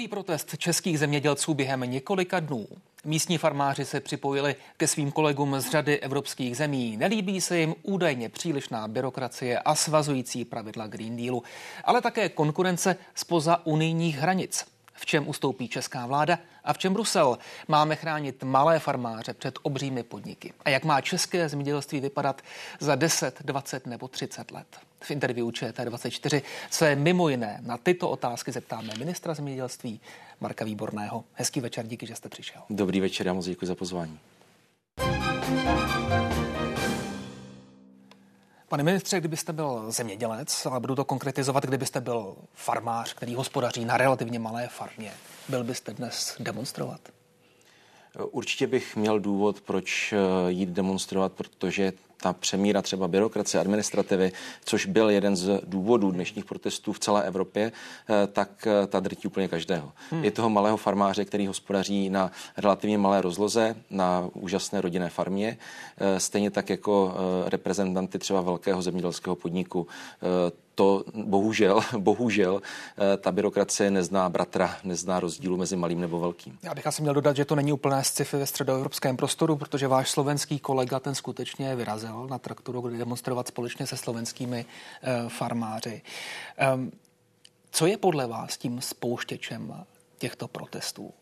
Druhý protest českých zemědělců během několika dnů. Místní farmáři se připojili ke svým kolegům z řady evropských zemí. Nelíbí se jim údajně přílišná byrokracie a svazující pravidla Green Dealu, ale také konkurence spoza unijních hranic. V čem ustoupí česká vláda a v čem Brusel? Máme chránit malé farmáře před obřími podniky. A jak má české zemědělství vypadat za 10, 20 nebo 30 let? V interview ČT24 se mimo jiné na tyto otázky zeptáme ministra zemědělství Marka Výborného. Hezký večer, díky, že jste přišel. Dobrý večer, já moc děkuji za pozvání. Pane ministře, kdybyste byl zemědělec, ale budu to konkretizovat, kdybyste byl farmář, který hospodaří na relativně malé farmě, byl byste dnes demonstrovat? Určitě bych měl důvod, proč eh, jít demonstrovat, protože ta přemíra třeba byrokracie, administrativy, což byl jeden z důvodů dnešních protestů v celé Evropě, eh, tak eh, ta drtí úplně každého. Hmm. Je toho malého farmáře, který hospodaří na relativně malé rozloze, na úžasné rodinné farmě, stejně tak jako reprezentanty třeba velkého zemědělského podniku to bohužel, bohužel eh, ta byrokracie nezná bratra, nezná rozdílu mezi malým nebo velkým. Já bych asi měl dodat, že to není úplné sci-fi ve středoevropském prostoru, protože váš slovenský kolega ten skutečně vyrazil na traktoru, kde demonstrovat společně se slovenskými uh, farmáři. Um, co je podle vás tím spouštěčem těchto protestů?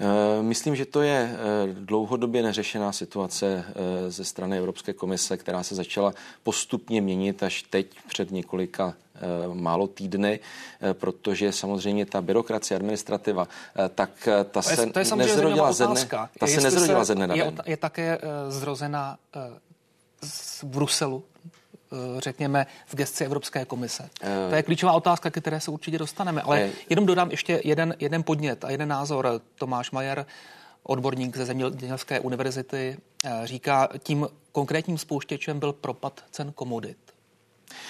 Eh, myslím, že to je eh, dlouhodobě neřešená situace eh, ze strany Evropské komise, která se začala postupně měnit až teď před několika málo týdny, protože samozřejmě ta byrokracie, administrativa, tak ta se to je, to je nezrodila ze dne, ta se nezrodila ze dne na den. Je, je také zrozena z Bruselu, Eh, řekněme, v gesci Evropské komise? Uh, to je klíčová otázka, ke které se určitě dostaneme. Ale je, jenom dodám ještě jeden, jeden podnět a jeden názor. Tomáš Majer, odborník ze Zemědělské univerzity, eh, říká, tím konkrétním spouštěčem byl propad cen komodit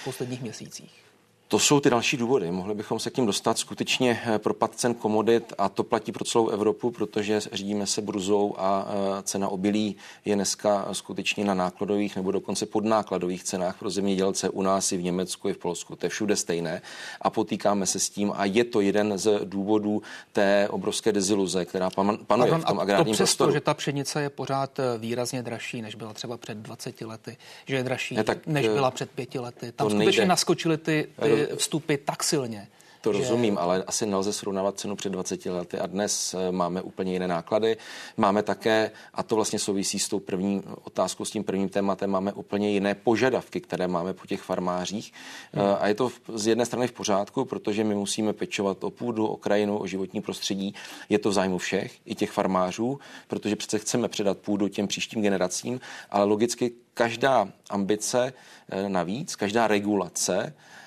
v posledních měsících. To jsou ty další důvody. Mohli bychom se k tím dostat skutečně eh, propad cen komodit a to platí pro celou Evropu, protože řídíme se bruzou a eh, cena obilí je dneska skutečně na nákladových nebo dokonce podnákladových cenách pro zemědělce u nás i v Německu i v Polsku. To je všude stejné a potýkáme se s tím a je to jeden z důvodů té obrovské deziluze, která panuje v tom agrárním to přesto, že ta pšenice je pořád eh, výrazně dražší, než byla třeba před 20 lety, že je dražší, ne, tak, než byla před pěti lety. Tam skutečně nejde. naskočily ty, ty vstupy tak silně. To že... rozumím, ale asi nelze srovnávat cenu před 20 lety a dnes eh, máme úplně jiné náklady. Máme také, a to vlastně souvisí s tou první otázkou, s tím prvním tématem, máme úplně jiné požadavky, které máme po těch farmářích. Hmm. A je to z jedné strany v pořádku, protože my musíme pečovat o půdu, o krajinu, o životní prostředí. Je to v zájmu všech, i těch farmářů, protože přece chceme předat půdu těm příštím generacím, ale logicky každá ambice eh, navíc, každá regulace Eh,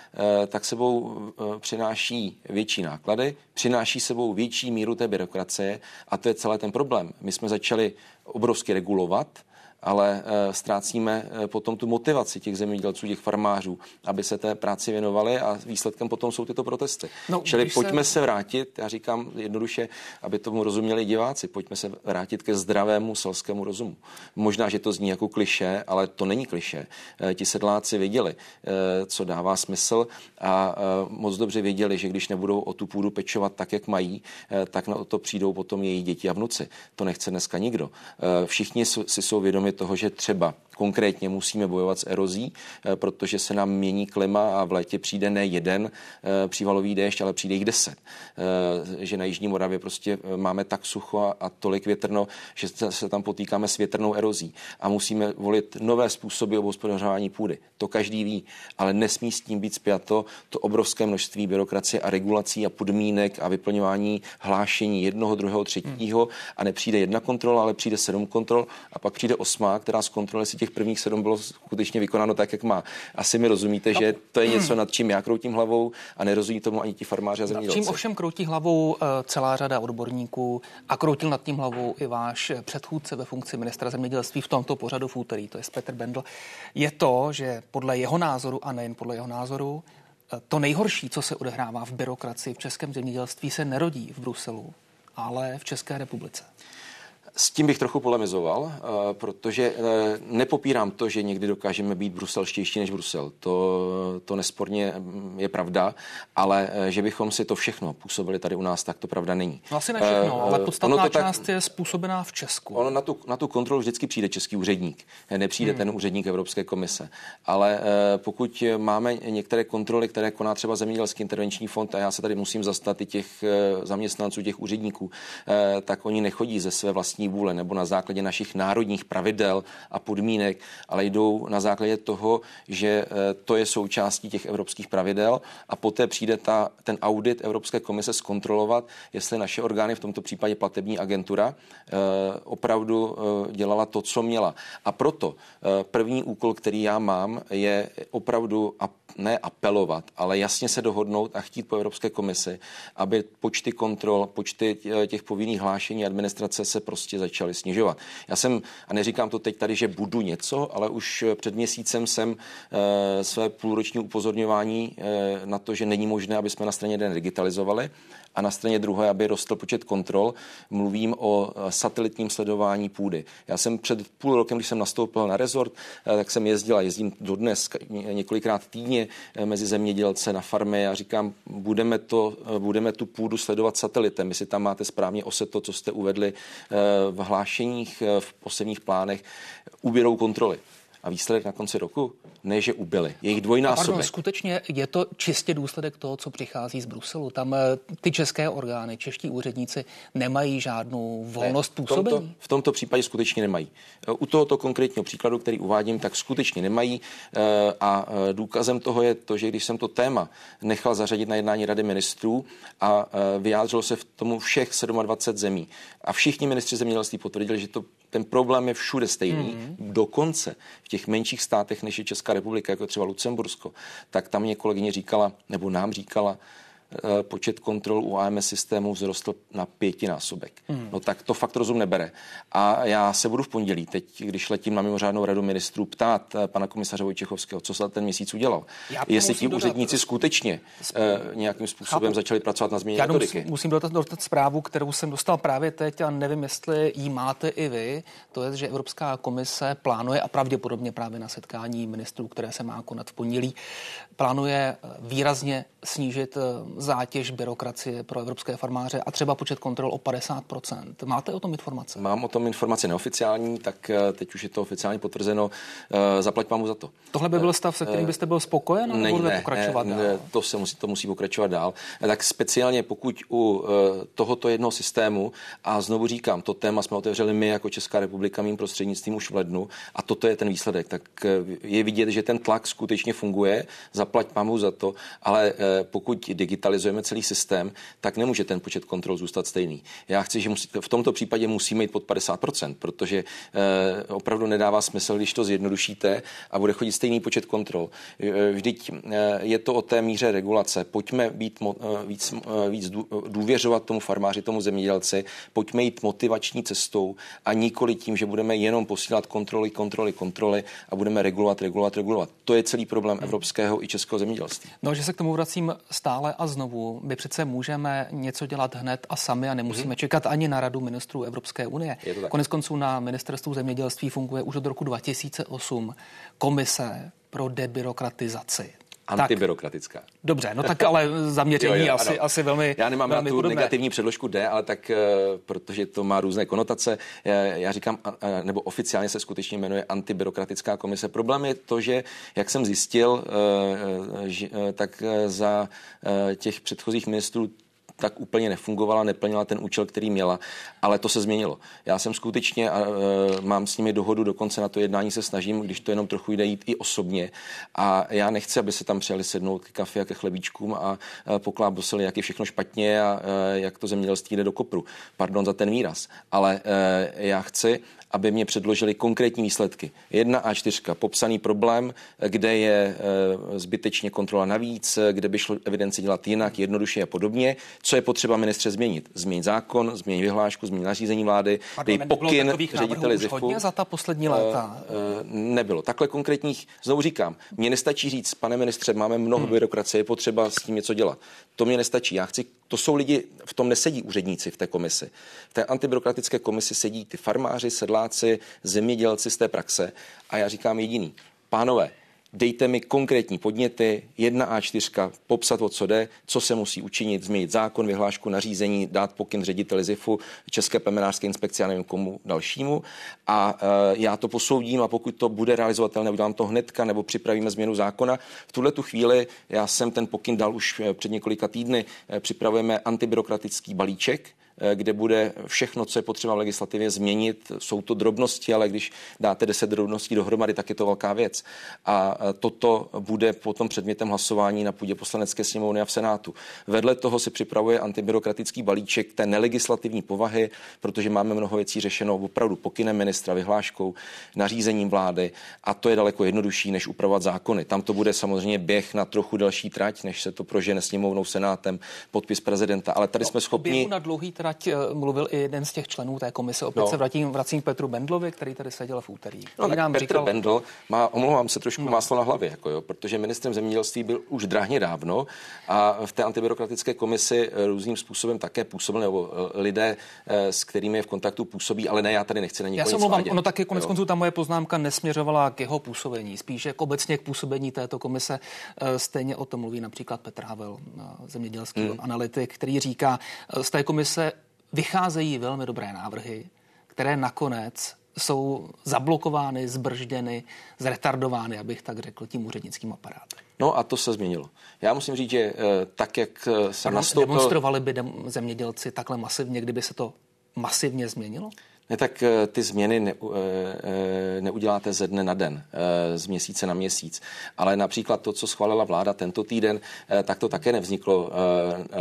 tak sebou eh, přináší větší náklady, přináší sebou větší míru té byrokracie a to je celý ten problém. My jsme začali obrovsky regulovat, ale eh, ztrácíme eh, potom tu motivaci těch zemědělců, těch farmářů, aby se té práci věnovali a výsledkem potom jsou tyto protesty. No, Čili pojďme se... se vrátit, já říkám jednoduše, aby tomu rozuměli diváci, pojďme se vrátit ke zdravému selskému rozumu. Možná, že to zní jako kliše, ale to není kliše. Eh, ti sedláci věděli, co dává smysl a moc dobře věděli, že když nebudou o tu půdu pečovat tak, jak mají, tak na to přijdou potom její děti a vnuci. To nechce dneska nikdo. Všichni si jsou vědomi toho, že třeba konkrétně musíme bojovat s erozí, eh, protože se nám mění klima a v létě přijde ne jeden eh, přívalový déšť, ale přijde jich deset. Eh, že na Jižní Moravě prostě máme tak sucho a tolik větrno, že se tam potýkáme s větrnou erozí a musíme volit nové způsoby obhospodařování půdy. To každý ví, ale nesmí s tím být spjato to obrovské množství byrokracie a regulací a podmínek a vyplňování hlášení jednoho, druhého, třetího a nepřijde jedna kontrola, ale přijde sedm kontrol a pak přijde osmá, která zkontroluje si těch těch prvních sedm bylo skutečně vykonáno tak, jak má. Asi mi rozumíte, no. že to je něco, nad čím já kroutím hlavou a nerozumí tomu ani ti farmáři a zemědělci. Čím ovšem kroutí hlavou eh, celá řada odborníků a kroutil nad tím hlavou i váš předchůdce ve funkci ministra zemědělství v tomto pořadu v úterý, to je Petr Bendl, je to, že podle jeho názoru a nejen podle jeho názoru, eh, to nejhorší, co se odehrává v byrokracii v českém zemědělství, se nerodí v Bruselu, ale v České republice. S tím bych trochu polemizoval, eh, protože eh, nepopírám to, že někdy dokážeme být bruselštější než Brusel. To, to nesporně mm, je pravda, ale eh, že bychom si to všechno působili tady u nás, tak to pravda není. No asi ne všechno, ale podstatná to část tak, je způsobená v Česku. Ono na tu, na tu kontrolu vždycky přijde český úředník, nepřijde hmm. ten úředník Evropské komise. Ale pokud máme některé kontroly, které koná třeba Zemědělský intervenční fond, a já se tady musím zastat i těch zaměstnanců, těch úředníků, tak oni nechodí ze své vlastní vůle nebo na základě našich národních pravidel a podmínek, ale jdou na základě toho, že eh, to je součástí těch evropských pravidel a poté přijde ta, ten audit Evropské komise zkontrolovat, jestli naše orgány, v tomto případě platební agentura, eh, opravdu eh, dělala to, co měla. A proto první úkol, který já mám, je opravdu ne apelovat, ale jasně se dohodnout a chtít po Evropské komisi, aby počty kontrol, počty těch povinných hlášení administrace se prostě začaly snižovat. Já jsem, a neříkám to teď tady, že budu něco, ale už před měsícem jsem e, své půlroční upozorňování e, na to, že není možné, aby jsme na straně jeden digitalizovali a na straně druhé, aby rostl počet kontrol. Mluvím o eh, satelitním sledování půdy. Já jsem před půl rokem, když jsem nastoupil na rezort, tak jsem jezdil a jezdím dodnes několikrát týdně mezi zemědělce na farmy a říkám, budeme, to, budeme tu půdu sledovat satelitem. Jestli tam máte správně oset to, co jste uvedli v hlášeních, eh, v posledních plánech úběrou kontroly. A výsledek na konci roku? Ne, že ubyli. Jejich dvojnásobek. Pardon, skutečně je to čistě důsledek toho, co přichází z Bruselu. Tam eh, ty české orgány, čeští úředníci nemají žádnou volnost ne, působení. V tomto, v tomto případě skutečně nemají. Eh, u tohoto konkrétního příkladu, který uvádím, tak skutečně nemají. A důkazem toho je to, že když jsem to téma nechal zařadit na jednání Rady ministrů a vyjádřilo se v tomu všech 27 zemí a všichni ministři zemědělství potvrdili, že to ten problém je všude stejný. Mm. Dokonce v těch menších státech, než je Česká republika, jako třeba Lucembursko, tak tam mě kolegyně říkala, nebo nám říkala, počet kontrol u AMS systému vzrostl na pětinásobek. Hmm. No tak to fakt rozum nebere. A já se budu v pondělí, teď, když letím na mimořádnou radu ministrů, ptát eh, pana komisaře Vojčechovského, co se ten měsíc udělal. Jestli ti úředníci dodat. skutečně uh, nějakým způsobem Chápu. začali pracovat na změně metodiky. Musím, musím dodat, dodat zprávu, kterou jsem dostal právě teď a nevím, jestli ji máte i vy. To je, že Evropská komise plánuje a pravděpodobně právě na setkání ministrů, které se má konat v pondělí, plánuje výrazně snížit zátěž byrokracie pro evropské farmáře a třeba počet kontrol o 50%. Máte o tom informace? Mám o tom informace neoficiální, tak eh, teď už je to oficiálně potvrzeno. Eh, zaplať vám za to. Tohle by byl stav, se kterým eh, byste byl spokojen, nebo bude pokračovat ne, dál? Ne, to, se musí, to musí pokračovat dál. Tak speciálně pokud u tohoto jednoho systému, a znovu říkám, to téma jsme otevřeli my jako Česká republika mým prostřednictvím už v lednu a toto je ten výsledek, tak je vidět, že ten tlak skutečně funguje, zaplať pamu za to, ale pokud digitální digitalizujeme celý systém, tak nemůže ten počet kontrol zůstat stejný. Já chci, že musí, v tomto případě musíme jít pod 50%, protože eh, opravdu nedává smysl, když to zjednodušíte a bude chodit stejný počet kontrol. Eh, vždyť eh, je to o té míře regulace. Pojďme být mo, eh, víc, eh, víc důvěřovat tomu farmáři, tomu zemědělci, pojďme jít motivační cestou a nikoli tím, že budeme jenom posílat kontroly, kontroly, kontroly a budeme regulovat, regulovat, regulovat. To je celý problém evropského i českého zemědělství. No, že se k tomu vracím stále a znovu. My přece můžeme něco dělat hned a sami a nemusíme mm-hmm. čekat ani na radu ministrů Evropské unie. Konec konců na ministerstvu zemědělství funguje už od roku 2008 komise pro debyrokratizaci. Antibyrokratická. Tak, dobře, no tak ale zaměření jo, jo, asi, asi velmi Já nemám velmi na tu podobné. negativní předložku D, ale tak, eh, protože to má různé konotace, já říkám, nebo oficiálně se skutečně jmenuje antibyrokratická komise. Problém je to, že, jak jsem zjistil, eh, eh, tak za těch předchozích ministrů tak úplně nefungovala, neplnila ten účel, který měla, ale to se změnilo. Já jsem skutečně a, e, mám s nimi dohodu, dokonce na to jednání se snažím, když to jenom trochu jde jít i osobně a já nechci, aby se tam přijeli sednout k kafe a ke chlebíčkům a e, poklábosili, jak je všechno špatně a e, jak to zemědělství jde do kopru. Pardon za ten výraz, ale já chci, aby mě předložili konkrétní výsledky. Jedna a čtyřka, popsaný problém, kde je zbytečně kontrola navíc, kde by šlo evidenci dělat jinak, jednoduše a podobně, Co je potřeba ministře změnit? Změnit zákon, změnit vyhlášku, změnit nařízení vlády, dej pokyn řediteli ZIFu. hodně za ta poslední léta? Uh, uh, nebylo. Takhle konkrétních, znovu říkám, mně nestačí říct, pane ministře, máme mnoho hmm. byrokracie, je potřeba s tím něco dělat. To mě nestačí. Já chci, to jsou lidi, v tom nesedí úředníci v té komisi. V té antibyrokratické komisi sedí ty farmáři, sedláci, zemědělci z té praxe. A já říkám jediný. Pánové, dejte mi konkrétní podněty, jedna A4, popsat, o co jde, co se musí učinit, změnit zákon, vyhlášku, nařízení, dát pokyn řediteli ZIFu, České plemenářské inspekce, já nevím komu dalšímu. A e, já to posoudím a pokud to bude realizovatelné, udělám to hnedka nebo připravíme změnu zákona. V tuhle tu chvíli já jsem ten pokyn dal už e, před několika týdny, e, připravujeme antibyrokratický balíček, Eh, kde bude všechno, co je potřeba v legislativě změnit. Jsou to drobnosti, ale když dáte 10 drobností dohromady, tak je to velká věc. A eh, toto bude potom předmětem hlasování na půdě poslanecké sněmovny a v Senátu. Vedle toho se připravuje antibyrokratický balíček té nelegislativní povahy, protože máme mnoho věcí řešeno opravdu pokynem ministra, vyhláškou, nařízením vlády a to je daleko jednodušší, než upravovat zákony. Tam to bude samozřejmě běh na trochu další trať, než se to prožene sněmovnou, senátem, podpis prezidenta. Ale tady no, jsme schopni. Na dlouhý trať trať eh, mluvil i jeden z těch členů té komise. Opět no. se vracím, vracím k Petru Bendlovi, který tady seděl v úterý. No, nám Petr říkal... Bendl má, omlouvám se, trošku no. máslo na hlavě, jako jo, protože ministrem zemědělství byl už drahně dávno a v té antibyrokratické komisi eh, různým způsobem také působil, nebo eh, lidé, s kterými je v kontaktu působí, ale ne, já tady nechci na někoho Já se omlouvám, ono taky konec konců ta moje poznámka nesměřovala k jeho působení, spíše k obecně k působení této komise. Stejně o tom mluví například Petr Havel, zemědělský hmm. analytik, který říká, z té komise vycházejí velmi dobré návrhy, které nakonec jsou zablokovány, zbržděny, zretardovány, abych tak řekl, tím úřednickým aparátem. No a to se změnilo. Já musím říct, že eh, tak, jak eh, se nastoupil... Demonstrovali by zemědělci takhle masivně, kdyby se to masivně změnilo? Ne, tak eh, ty změny ne, eh, eh, neuděláte ze dne na den, z měsíce na měsíc. Ale například to, co schválila vláda tento týden, tak to také nevzniklo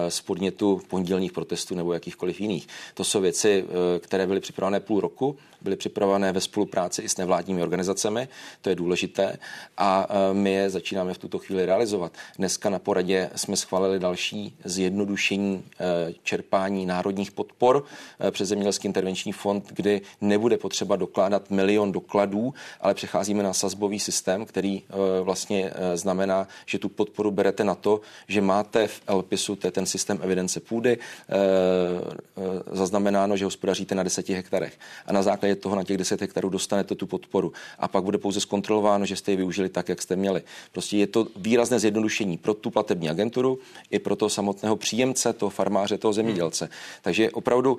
z podnětu pondělních protestů nebo jakýchkoliv jiných. To jsou věci, které byly připravené půl roku, byly připravené ve spolupráci i s nevládními organizacemi, to je důležité a my je začínáme v tuto chvíli realizovat. Dneska na poradě jsme schválili další zjednodušení čerpání národních podpor přes Zemědělský intervenční fond, kdy nebude potřeba dokládat milion dokladů, ale přecházíme na sazbový systém, který vlastně znamená, že tu podporu berete na to, že máte v LPISu, to je ten systém evidence půdy, zaznamenáno, že hospodaříte na 10 hektarech. A na základě toho na těch 10 hektarů dostanete tu podporu. A pak bude pouze zkontrolováno, že jste ji využili tak, jak jste měli. Prostě je to výrazné zjednodušení pro tu platební agenturu i pro toho samotného příjemce, toho farmáře, toho zemědělce. Hmm. Takže opravdu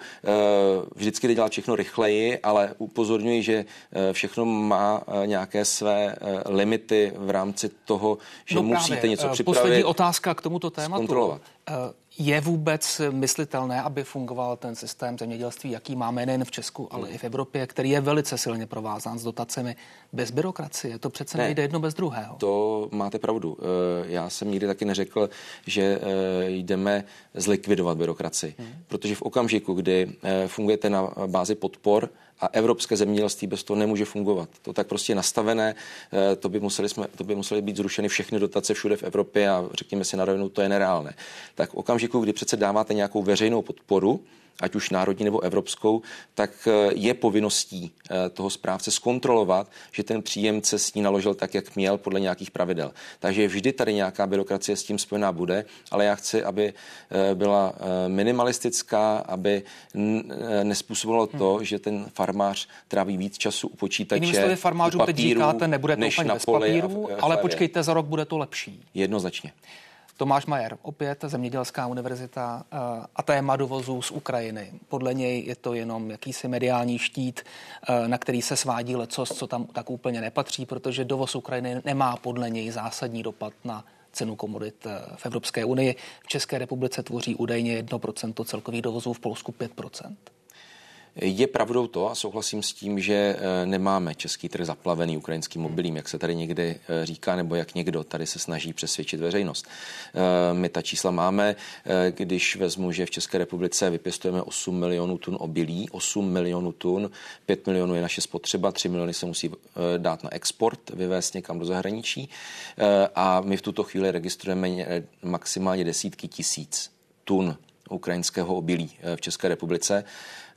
vždycky jde dělat všechno rychle rychleji, ale upozorňuji, že eh, všechno má eh, nějaké své eh, limity v rámci toho, že no musíte právě. něco připravit. Poslední otázka k tomuto tématu. Zkontrolovat. Je vůbec myslitelné, aby fungoval ten systém zemědělství, jaký máme nejen v Česku, ale hmm. i v Evropě, který je velice silně provázán s dotacemi bez byrokracie? To přece ne, nejde jedno bez druhého. To máte pravdu. Já jsem nikdy taky neřekl, že jdeme zlikvidovat byrokracii, hmm. protože v okamžiku, kdy fungujete na bázi podpor, a evropské zemědělství bez toho nemůže fungovat. To tak prostě je nastavené, eh, to by, museli jsme, to by museli být zrušeny všechny dotace všude v Evropě a řekněme si na rovinu, to je nereálné. Tak v okamžiku, kdy přece dáváte nějakou veřejnou podporu, ať už národní nebo evropskou, tak eh, je povinností eh, toho správce zkontrolovat, že ten příjemce s ní naložil tak, jak měl podle nějakých pravidel. Takže vždy tady nějaká byrokracie s tím spojená bude, ale já chci, aby eh, byla minimalistická, aby nespůsobilo to, hmm. že ten farmář tráví víc času u počítače. Jinými slovy farmářů teď říkáte, nebude to úplně bez papíru, ale počkejte, za rok bude to lepší. Jednoznačně. Tomáš Majer, opět Zemědělská univerzita eh, a téma dovozů z Ukrajiny. Podle něj je to jenom jakýsi mediální štít, eh, na který se svádí lecos, co tam tak úplně nepatří, protože dovoz Ukrajiny nemá podle něj zásadní dopad na cenu komodit eh, v Evropské unii. V České republice tvoří údajně 1% celkových dovozů, v Polsku 5%. Je pravdou to a souhlasím s tím, že eh, nemáme český trh zaplavený ukrajinským mobilím, jak se tady někdy eh, říká, nebo jak někdo tady se snaží přesvědčit veřejnost. Eh, my ta čísla máme, když vezmu, že v České republice vypěstujeme 8 milionů tun obilí, 8 milionů tun, 5 milionů je naše spotřeba, 3 miliony se musí dát na export, vyvést někam do zahraničí a my v tuto chvíli registrujeme maximálně desítky tisíc tun ukrajinského obilí v České republice.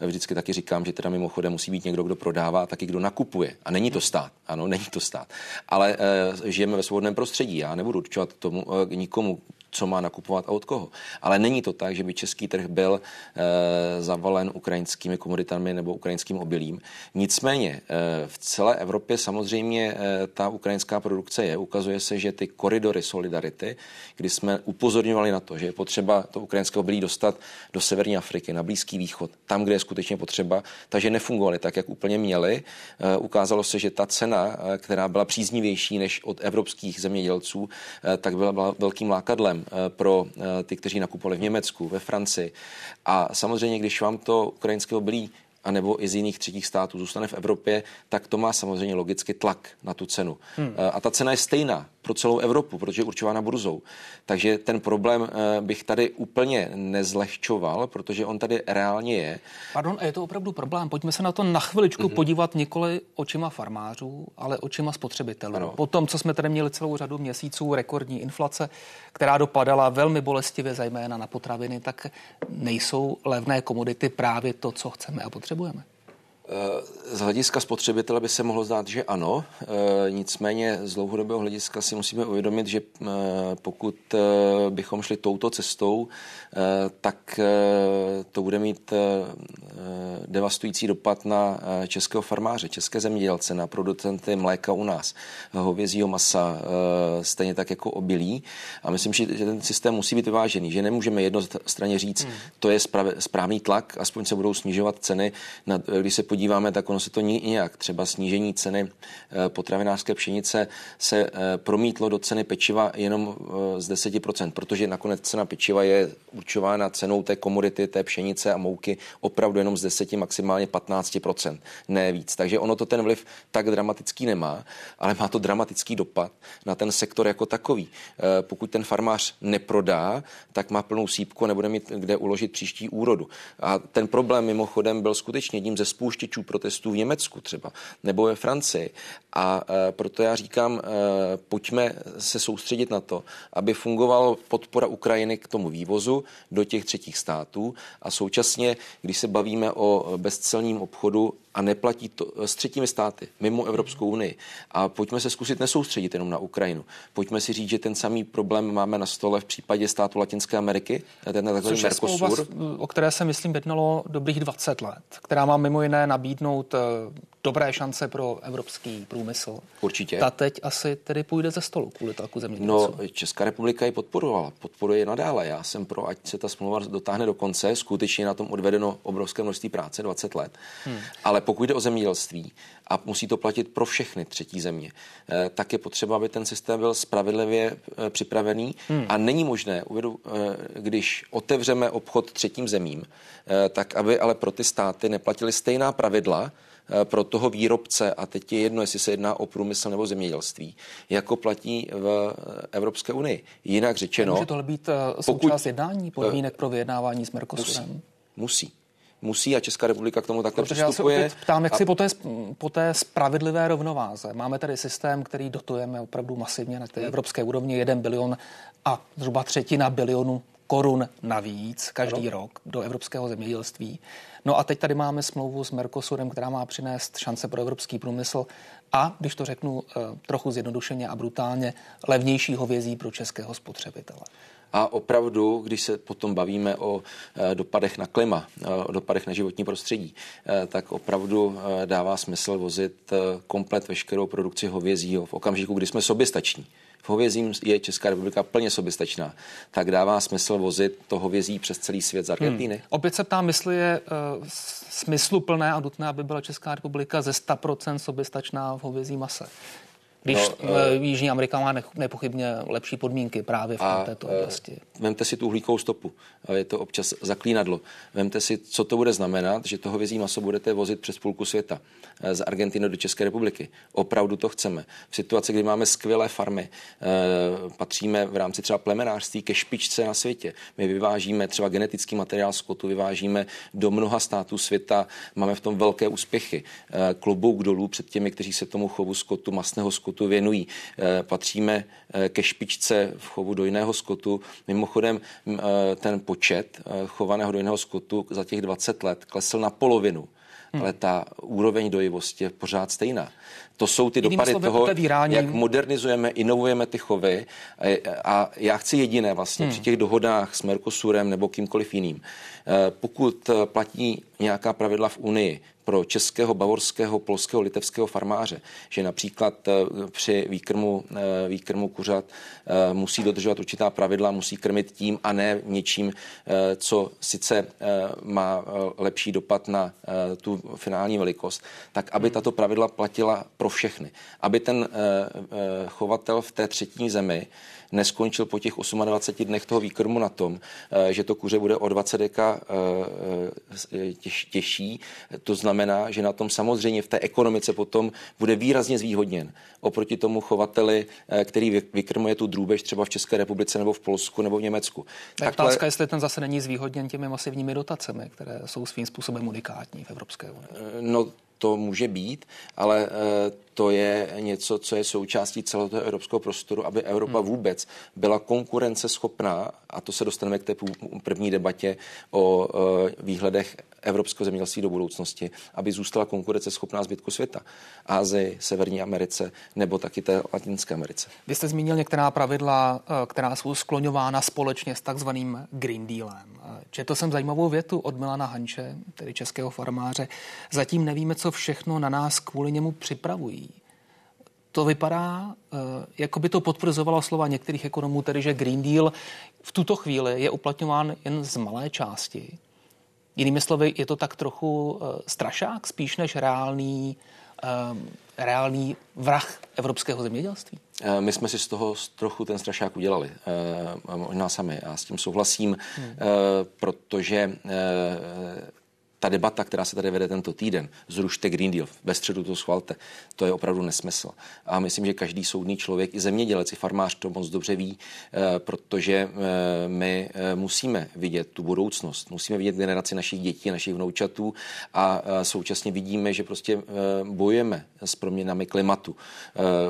Vždycky taky říkám, že teda mimochodem musí být někdo, kdo prodává, taky kdo nakupuje. A není to stát. Ano, není to stát. Ale e, žijeme ve svobodném prostředí. Já nebudu určovat tomu nikomu, co má nakupovat a od koho. Ale není to tak, že by český trh byl e, zavalen ukrajinskými komoditami nebo ukrajinským obilím. Nicméně e, v celé Evropě samozřejmě e, ta ukrajinská produkce je. Ukazuje se, že ty koridory solidarity, kdy jsme upozorňovali na to, že je potřeba to ukrajinské obilí dostat do severní Afriky, na Blízký východ, tam, kde je skutečně potřeba, takže nefungovaly tak, jak úplně měly. E, ukázalo se, že ta cena, která byla příznivější než od evropských zemědělců, e, tak byla, byla velkým lákadlem Eh, pro eh, ty, kteří nakupovali v Německu, ve Francii. A samozřejmě, když vám to ukrajinské obilí a nebo i z jiných třetích států zůstane v Evropě, tak to má samozřejmě logicky tlak na tu cenu. Hmm. Eh, a ta cena je stejná pro celou Evropu, protože je určována burzou. Takže ten problém eh, bych tady úplně nezlehčoval, protože on tady reálně je. Pardon, a je to opravdu problém. Pojďme se na to na chviličku mm-hmm. podívat nikoli očima farmářů, ale očima spotřebitelů. Ano. Po tom, co jsme tady měli celou řadu měsíců rekordní inflace, která dopadala velmi bolestivě zejména na potraviny, tak nejsou levné komodity právě to, co chceme a potřebujeme. przebyłemy. Z hlediska spotřebitele by se mohlo zdát, že ano, e, nicméně z dlouhodobého hlediska si musíme uvědomit, že e, pokud bychom šli touto cestou, tak to bude mít devastující dopad na českého farmáře, české zemědělce, na producenty mléka u nás, hovězího masa, stejně tak jako obilí. A myslím, že ten systém musí být vyvážený, že nemůžeme jednostranně říct, hmm. to je správný tlak, aspoň se budou snižovat ceny, když se podíváme podíváme, tak ono se to nijak. Třeba snížení ceny eh, potravinářské pšenice se eh, promítlo do ceny pečiva jenom eh, z 10%, protože nakonec cena pečiva je určována cenou té komodity, té pšenice a mouky opravdu jenom z 10, maximálně 15%, ne víc. Takže ono to ten vliv tak dramatický nemá, ale má to dramatický dopad na ten sektor jako takový. Pokud ten farmář neprodá, tak má plnou sípku a nebude mít kde uložit příští úrodu. A ten problém mimochodem byl skutečně jedním ze spouštěčů řidičů protestů v Německu třeba, nebo ve Francii. A e, proto já říkám, e, pojďme se soustředit na to, aby fungovala podpora Ukrajiny k tomu vývozu do těch třetích států a současně, když se bavíme o bezcelním obchodu, a neplatí to s třetími státy mimo Evropskou unii. A pojďme se zkusit nesoustředit jenom na Ukrajinu. Pojďme si říct, že ten samý problém máme na stole v případě státu Latinské Ameriky, ten takzvaný Mercosur. o které se, myslím, jednalo dobrých 20 let, která má mimo jiné nabídnout eh, dobré šance pro evropský průmysl. Určitě. Ta teď asi tedy půjde ze stolu kvůli tlaku zemědělců. No, Česká republika ji podporovala, podporuje je nadále. Já jsem pro, ať se ta smlouva dotáhne do konce. Skutečně na tom odvedeno obrovské množství práce, 20 let. Hmm. Ale pokud jde o zemědělství a musí to platit pro všechny třetí země, eh, tak je potřeba, aby ten systém byl spravedlivě eh, připravený hmm. a není možné, uvedu, eh, když otevřeme obchod třetím zemím, tak aby ale pro ty státy neplatili stejná pravidla, pro toho výrobce, a teď je jedno, jestli se jedná o průmysl nebo zemědělství, jako platí v Evropské unii. Jinak řečeno... Může tohle být součást pokud, jednání podmínek pro vyjednávání s Mercosurem? Musí. musí musí a Česká republika k tomu takhle Protože přistupuje. Já se opět ptám, jak a... si po té, po té spravedlivé rovnováze. Máme tady systém, který dotujeme opravdu masivně na té evropské úrovni, 1 bilion a zhruba třetina bilionu korun navíc každý ano. rok do evropského zemědělství. No a teď tady máme smlouvu s Mercosurem, která má přinést šance pro evropský průmysl a, když to řeknu eh, trochu zjednodušeně a brutálně, levnější hovězí pro českého spotřebitele. A opravdu, když se potom bavíme o eh, dopadech na klima, eh, o dopadech na životní prostředí, tak opravdu dává smysl vozit komplet veškerou produkci hovězího v okamžiku, kdy jsme soběstační v hovězím je Česká republika plně soběstačná, tak dává smysl vozit to hovězí přes celý svět z Argentiny. Hmm. Opět se ptám, jestli je uh, smysluplné a nutné, aby byla Česká republika ze 100% soběstačná v hovězí mase. Když no, uh, Jižní Amerika má nepochybně lepší podmínky právě v a, této oblasti. Uh, vemte si tu uhlíkovou stopu. Je to občas zaklínadlo. Vemte si, co to bude znamenat, že toho vězí maso budete vozit přes půlku světa z Argentiny do České republiky. Opravdu to chceme. V situaci, kdy máme skvělé farmy, patříme v rámci třeba plemenářství ke špičce na světě. My vyvážíme třeba genetický materiál skotu, vyvážíme do mnoha států světa, máme v tom velké úspěchy. Klobouk dolů před těmi, kteří se tomu chovu skotu, masného skotu skotu věnují. Patříme ke špičce v chovu dojného skotu. Mimochodem ten počet chovaného dojného skotu za těch 20 let klesl na polovinu hmm. ale ta úroveň dojivosti je pořád stejná. To jsou ty dopady toho, otevírání. jak modernizujeme, inovujeme ty chovy. A já chci jediné vlastně hmm. při těch dohodách s Mercosurem nebo kýmkoliv jiným. Eh, pokud platí nějaká pravidla v Unii, pro českého, bavorského, polského, litevského farmáře, že například eh, při výkrmu, eh, výkrmu kuřat eh, musí dodržovat určitá pravidla, musí krmit tím a ne něčím, co sice má lepší dopad na tu finální velikost, tak aby hmm. tato pravidla platila pro všechny. Aby ten chovatel v té třetí zemi neskončil po těch 28 dnech toho výkrmu na tom, eh, že to kuře bude o 20 deka eh, eh, těž, těžší. To znamená, že na tom samozřejmě v té ekonomice potom bude výrazně zvýhodněn oproti tomu chovateli, který vykrmuje tu drůbež třeba v České republice nebo v Polsku nebo v Německu. Tak Takhle... otázka, jestli ten zase není zvýhodněn těmi masivními dotacemi, které jsou svým způsobem unikátní v Evropské unii. No, to může být, ale to je něco, co je součástí celého toho evropského prostoru, aby Evropa hmm. vůbec byla konkurenceschopná, a to se dostaneme k té první debatě o eh, výhledech evropského zemědělství do budoucnosti, aby zůstala konkurenceschopná zbytku světa. Ázii, Severní Americe nebo taky té Latinské Americe. Vy jste zmínil některá pravidla, eh, která jsou skloňována společně s takzvaným Green Dealem. Četl jsem zajímavou větu od Milana Hanče, tedy českého farmáře. Zatím nevíme, co všechno na nás kvůli němu připravují. To vypadá, eh, jako by to potvrzovalo slova některých ekonomů, tedy že Green Deal v tuto chvíli je uplatňován jen z malé části. Jinými slovy, je to tak trochu eh, strašák spíš než reálný, eh, reálný vrah evropského zemědělství? My jsme si z toho trochu ten strašák udělali, možná sami. Já s tím souhlasím, hmm. protože ta debata, která se tady vede tento týden, zrušte Green Deal, ve středu to schvalte, to je opravdu nesmysl. A myslím, že každý soudný člověk, i zemědělec, i farmář to moc dobře ví, eh, protože eh, my eh, musíme vidět tu budoucnost, musíme vidět generaci našich dětí, našich vnoučatů a současně vidíme, že prostě bojujeme s proměnami klimatu.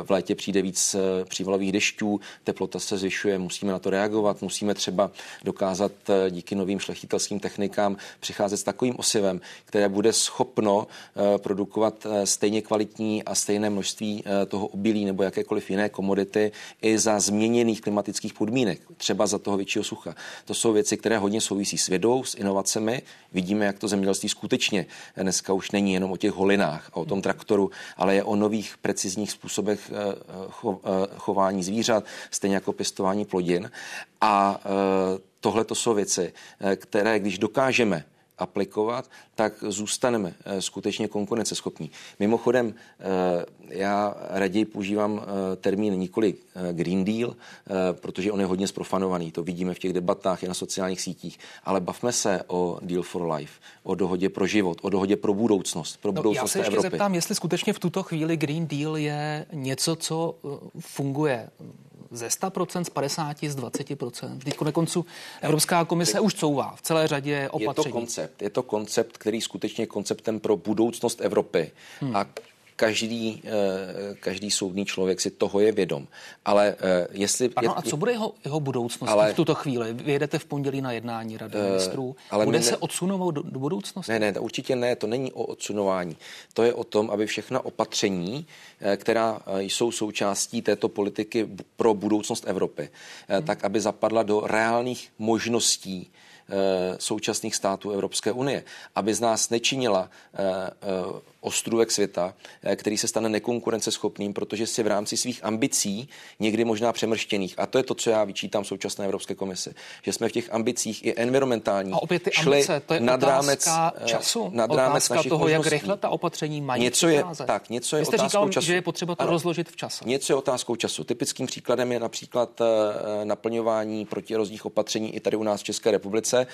V létě přijde víc přívalových dešťů, teplota se zvyšuje, musíme na to reagovat, musíme třeba dokázat díky novým šlechtitelským technikám přicházet s takovým osem osivem, které bude schopno eh, produkovat eh, stejně kvalitní a stejné množství eh, toho obilí nebo jakékoliv jiné komodity i za změněných klimatických podmínek, třeba za toho většího sucha. To jsou věci, které hodně souvisí s vědou, s inovacemi. Vidíme, jak to zemědělství skutečně dneska už není jenom o těch holinách a o tom traktoru, ale je o nových precizních způsobech chování zvířat, stejně jako pěstování plodin. A tohle to jsou věci, které, když dokážeme aplikovat, tak zůstaneme eh, skutečně konkurenceschopní. Mimochodem, eh, já raději používám eh, termín nikoli Green Deal, protože on je hodně sprofanovaný. To vidíme v těch debatách i na sociálních sítích. Ale bavme se o Deal for Life, o dohodě pro život, o dohodě pro budoucnost, pro no, budoucnost Já se ještě Evropy. zeptám, jestli skutečně v tuto chvíli Green Deal je něco, co funguje ze 100%, z 50%, z 20%. Vždyť konec konců Evropská komise už couvá v celé řadě opatření. Je to koncept, je to koncept, který skutečně je konceptem pro budoucnost Evropy. Hmm. A každý, eh, každý soudný člověk si toho je vědom. Ale eh, jestli... Pardon, a co bude jeho, jeho budoucnost ale, v tuto chvíli? Vy jedete v pondělí na jednání Rady uh, ministrů. Ale bude ne, se odsunovat do, do budoucnosti? Ne, ne, určitě ne. To není o odsunování. To je o tom, aby všechna opatření, která jsou součástí této politiky pro budoucnost Evropy, hmm. tak aby zapadla do reálných možností současných států Evropské unie. Aby z nás nečinila ostrůvek světa, eh, který se stane nekonkurenceschopným, protože si v rámci svých ambicí, někdy možná přemrštěných, a to je to, co já vyčítám současné Evropské komisi, že jsme v těch ambicích i environmentálních a opět ty šli ambice, to je nad rámec eh, času, nad rámec našich toho, možností. jak rychle ta opatření mají něco je, tak, něco je Vy jste otázkou říkal, času. že je potřeba to ano, rozložit v čase. Něco je otázkou času. Typickým příkladem je například uh, naplňování protirozních opatření i tady u nás v České republice,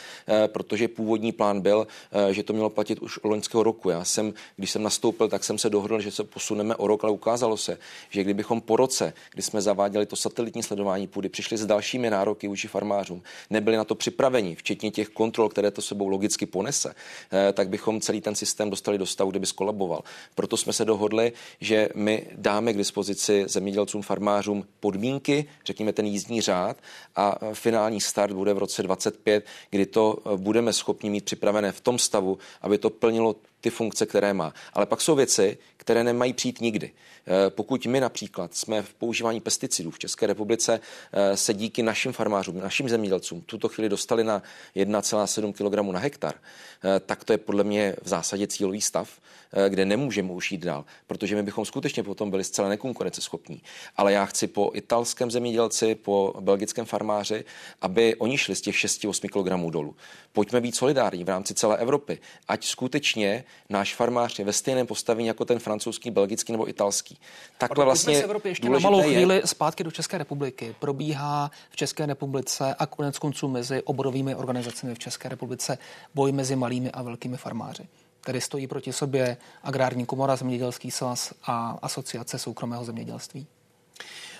protože původní plán byl, že to mělo platit už loňského roku. Já jsem, když jsem nastoupil, tak jsem se dohodl, že se posuneme o rok, ale ukázalo se, že kdybychom po roce, kdy jsme zaváděli to satelitní sledování půdy, přišli s dalšími nároky vůči farmářům, nebyli na to připraveni, včetně těch kontrol, které to sebou logicky ponese, eh, tak bychom celý ten systém dostali do stavu, kde by skolaboval. Proto jsme se dohodli, že my dáme k dispozici zemědělcům, farmářům podmínky, řekněme ten jízdní řád a finální start bude v roce 25, kdy to budeme schopni mít připravené v tom stavu, aby to plnilo ty funkce, které má. Ale pak jsou věci, které nemají přijít nikdy. Eh, pokud my například jsme v používání pesticidů v České republice eh, se díky našim farmářům, našim zemědělcům tuto chvíli dostali na 1,7 kg na hektar, eh, tak to je podle mě v zásadě cílový stav, kde nemůžeme už jít dál, protože my bychom skutečně potom byli zcela nekonkurenceschopní. Ale já chci po italském zemědělci, po belgickém farmáři, aby oni šli z těch 6-8 kg dolů. Pojďme být solidární v rámci celé Evropy, ať skutečně náš farmář je ve stejném postavení jako ten francouzský, belgický nebo italský. Takhle vlastně z Evropy ještě na malou chvíli je... zpátky do České republiky. Probíhá v České republice a konec konců mezi oborovými organizacemi v České republice boj mezi malými a velkými farmáři. Tady stojí proti sobě Agrární komora, Zemědělský svaz a Asociace soukromého zemědělství.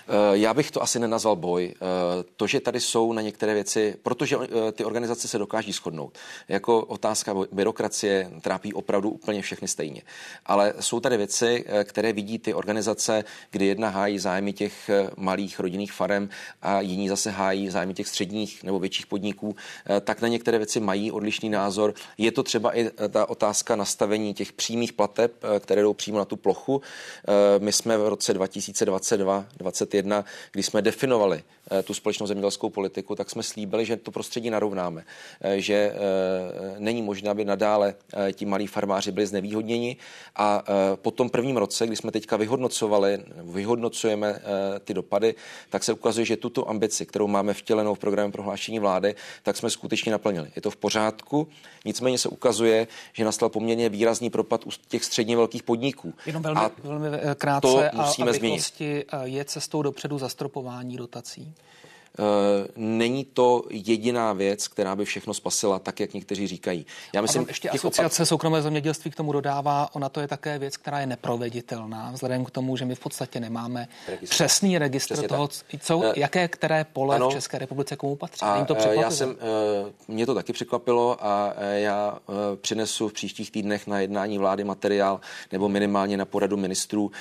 Eh, já bych to asi nenazval boj. Eh, to, že tady jsou na některé věci, protože eh, ty organizace se dokáží shodnout. Jako otázka byrokracie trápí opravdu úplně všechny stejně. Ale jsou tady věci, které vidí ty organizace, kdy jedna hájí zájmy těch malých rodinných farem a jiní zase hájí zájmy těch středních nebo větších podniků, tak na některé věci mají odlišný názor. Je to třeba i ta otázka nastavení těch přímých plateb, které jdou přímo na tu plochu. My jsme v roce 2022 2021 2021, kdy jsme definovali eh, tu společnou zemědělskou politiku, tak jsme slíbili, že to prostředí narovnáme, eh, že eh, není možné, aby nadále ti malí farmáři byli znevýhodněni a po tom prvním roce, kdy jsme teďka vyhodnocovali, vyhodnocujeme ty dopady, tak se ukazuje, že tuto ambici, kterou máme vtělenou v programu prohlášení vlády, tak jsme skutečně naplnili. Je to v pořádku, nicméně se ukazuje, že nastal poměrně výrazný propad u těch středně velkých podniků. Jenom velmi, a velmi krátce to musíme a, a změnit. je cestou dopředu zastropování dotací? Eh, není to jediná věc, která by všechno spasila, tak jak někteří říkají. Já myslím, ještě asociace opat... soukromé zemědělství k tomu dodává, ona to je také věc, která je neproveditelná, vzhledem k tomu, že my v podstatě nemáme registr. přesný registr Přesně toho, co, uh, jaké které pole ano, v České republice komu patří. A to uh, já jsem, uh, mě to taky překvapilo a uh, já uh, přinesu v příštích týdnech na jednání vlády materiál nebo minimálně na poradu ministrů, uh,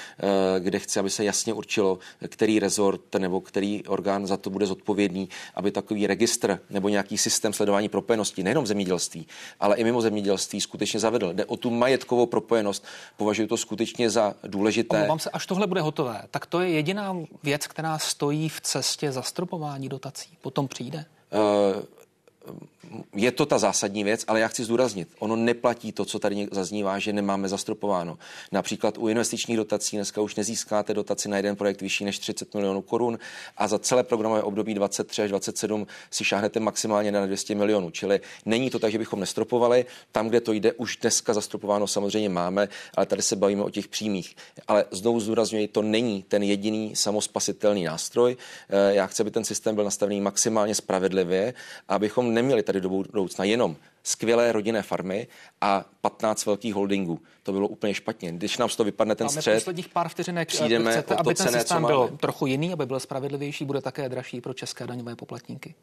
kde chci, aby se jasně určilo, který rezort nebo který orgán za to bude zodpovědný zodpovědný, aby takový registr nebo nějaký systém sledování propojenosti nejenom v zemědělství, ale i mimo zemědělství skutečně zavedl. Jde o tu majetkovou propojenost. Považuji to skutečně za důležité. Omlouvám se, až tohle bude hotové, tak to je jediná věc, která stojí v cestě zastropování dotací. Potom přijde. Uh, je to ta zásadní věc, ale já chci zdůraznit, ono neplatí to, co tady zaznívá, že nemáme zastropováno. Například u investičních dotací dneska už nezískáte dotaci na jeden projekt vyšší než 30 milionů korun a za celé programové období 23 až 27 si šáhnete maximálně na 200 milionů. Čili není to tak, že bychom nestropovali. Tam, kde to jde, už dneska zastropováno samozřejmě máme, ale tady se bavíme o těch přímých. Ale znovu zdůrazňuji, to není ten jediný samospasitelný nástroj. Eh, já chci, aby ten systém byl nastavený maximálně spravedlivě, abychom neměli tady do budoucna jenom skvělé rodinné farmy a 15 velkých holdingů. To bylo úplně špatně. Když nám z toho vypadne ten Máme střed, posledních pár vteřinek, přijdeme chcete, aby ten cené, systém byl trochu jiný, aby byl spravedlivější, bude také dražší pro české daňové poplatníky.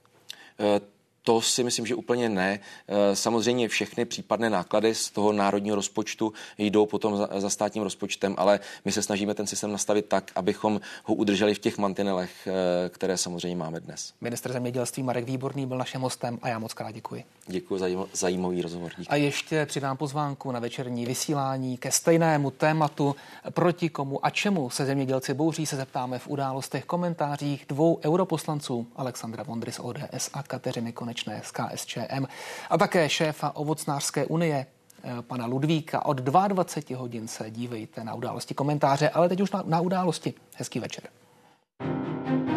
Uh, to si myslím, že úplně ne. Eh, samozřejmě všechny případné náklady z toho národního rozpočtu jdou potom za, státním rozpočtem, ale my se snažíme ten systém nastavit tak, abychom ho udrželi v těch mantinelech, eh, které samozřejmě máme dnes. Minister zemědělství Marek Výborný byl naším hostem a já moc krát děkuji. Děkuji za zajímavý rozhovor. Díky. A ještě přidám pozvánku na večerní vysílání ke stejnému tématu, proti komu a čemu se zemědělci bouří, se zeptáme v událostech komentářích dvou europoslanců Alexandra Vondry z ODS a Kateřiny Konečné konečné s KSČM a také šéfa ovocnářské unie eh, pana Ludvíka. Od 22 hodin se dívejte na události komentáře, ale teď už na, na události. Hezký večer. thank you